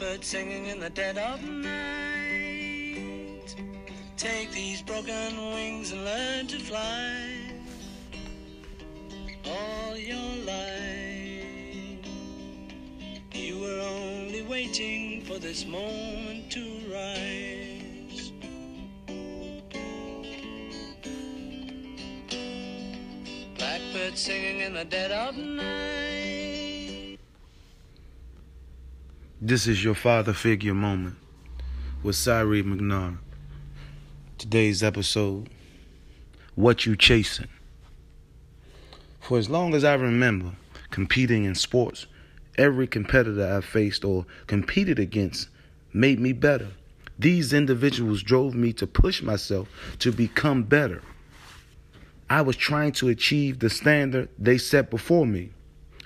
Blackbird singing in the dead of night. Take these broken wings and learn to fly all your life. You were only waiting for this moment to rise. Blackbird singing in the dead of night. This is your father figure moment with Cyree McNard. Today's episode What You Chasing. For as long as I remember competing in sports, every competitor I faced or competed against made me better. These individuals drove me to push myself to become better. I was trying to achieve the standard they set before me.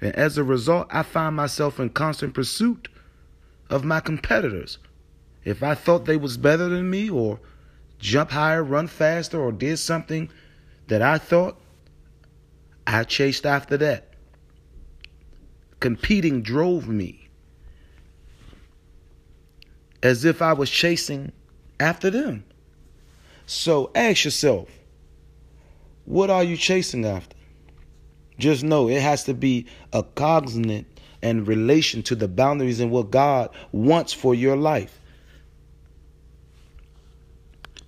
And as a result, I find myself in constant pursuit of my competitors. If I thought they was better than me or jump higher, run faster, or did something that I thought, I chased after that. Competing drove me as if I was chasing after them. So ask yourself, what are you chasing after? Just know it has to be a cognizant and relation to the boundaries and what God wants for your life.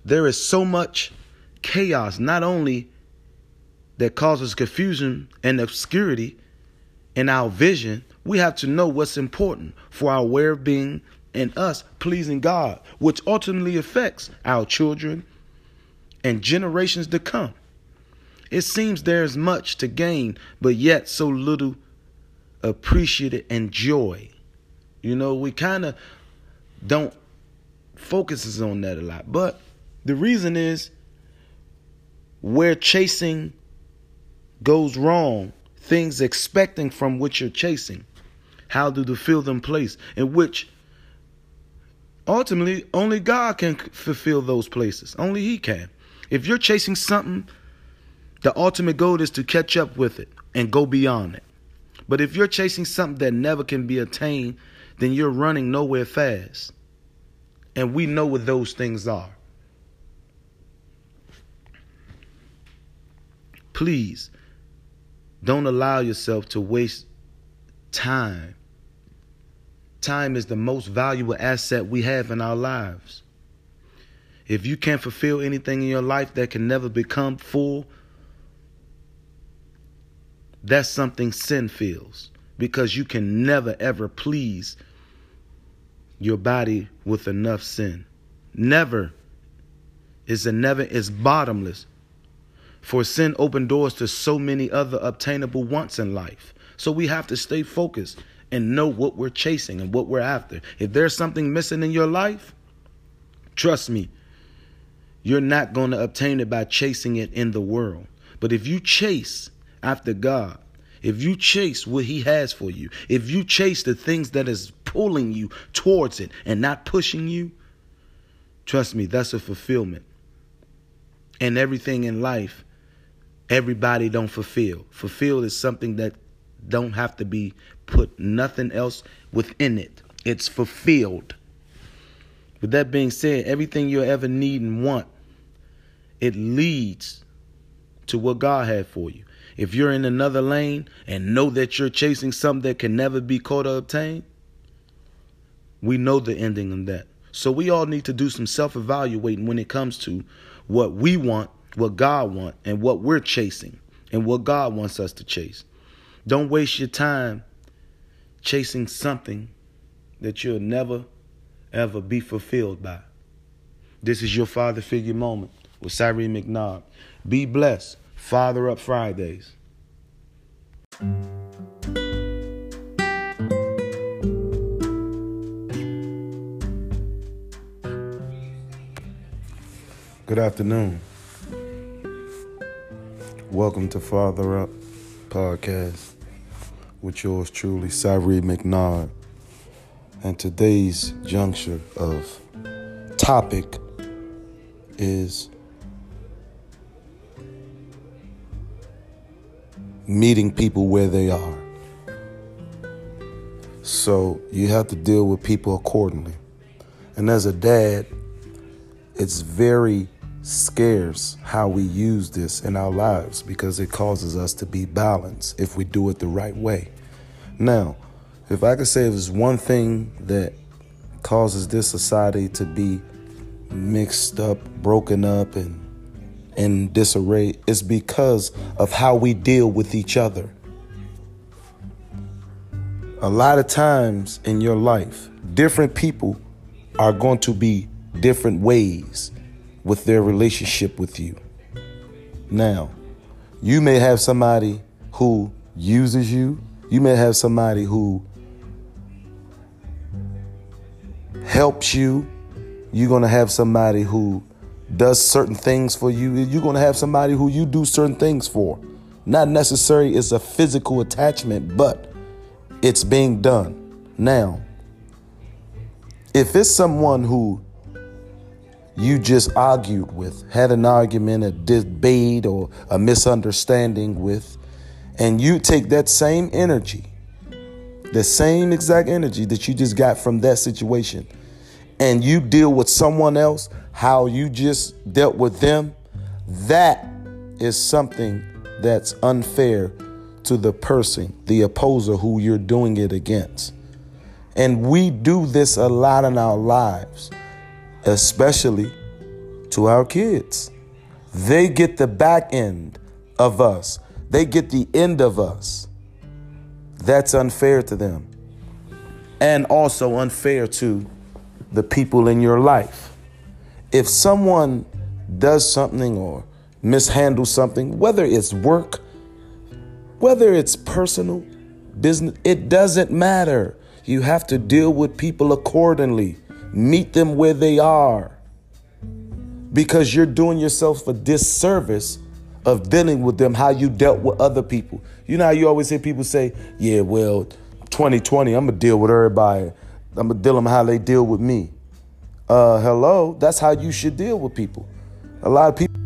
There is so much chaos, not only that causes confusion and obscurity in our vision, we have to know what's important for our well being and us pleasing God, which ultimately affects our children and generations to come. It seems there's much to gain, but yet so little appreciated and joy. You know, we kind of don't focuses on that a lot. But the reason is where chasing goes wrong, things expecting from what you're chasing. How do the fill them place in which ultimately only God can fulfill those places. Only He can. If you're chasing something the ultimate goal is to catch up with it and go beyond it. But if you're chasing something that never can be attained, then you're running nowhere fast. And we know what those things are. Please don't allow yourself to waste time. Time is the most valuable asset we have in our lives. If you can't fulfill anything in your life that can never become full, that's something sin feels because you can never ever please your body with enough sin. Never is a never is bottomless. For sin opened doors to so many other obtainable wants in life. So we have to stay focused and know what we're chasing and what we're after. If there's something missing in your life, trust me, you're not going to obtain it by chasing it in the world. But if you chase after God, if you chase what he has for you, if you chase the things that is pulling you towards it and not pushing you, trust me, that's a fulfillment. And everything in life, everybody don't fulfill. Fulfilled is something that don't have to be put nothing else within it. It's fulfilled. With that being said, everything you'll ever need and want, it leads to what God had for you. If you're in another lane and know that you're chasing something that can never be caught or obtained, we know the ending of that. So we all need to do some self-evaluating when it comes to what we want, what God wants, and what we're chasing, and what God wants us to chase. Don't waste your time chasing something that you'll never ever be fulfilled by. This is your father figure moment with Cyree McNard. Be blessed. Father Up Fridays. Good afternoon. Welcome to Father Up Podcast with yours truly, Cyree McNard. And today's juncture of topic is meeting people where they are. So you have to deal with people accordingly. And as a dad, it's very scarce how we use this in our lives because it causes us to be balanced if we do it the right way. Now, if I could say there's one thing that causes this society to be mixed up, broken up, and in disarray, is because of how we deal with each other. A lot of times in your life, different people are going to be different ways with their relationship with you. Now, you may have somebody who uses you, you may have somebody who helps you, you're going to have somebody who does certain things for you, you're going to have somebody who you do certain things for. Not necessarily it's a physical attachment, but it's being done. Now, if it's someone who you just argued with, had an argument, a debate, or a misunderstanding with, and you take that same energy, the same exact energy that you just got from that situation, and you deal with someone else how you just dealt with them, that is something that's unfair to the person, the opposer who you're doing it against. And we do this a lot in our lives especially to our kids. They get the back end of us, they get the end of us. That's unfair to them. And also unfair to the people in your life. If someone does something or mishandles something, whether it's work, whether it's personal, business, it doesn't matter. You have to deal with people accordingly. Meet them where they are. Because you're doing yourself a disservice of dealing with them how you dealt with other people. You know how you always hear people say, yeah, well, 2020, I'm to deal with everybody. I'm to deal them how they deal with me. Uh, hello, that's how you should deal with people. A lot of people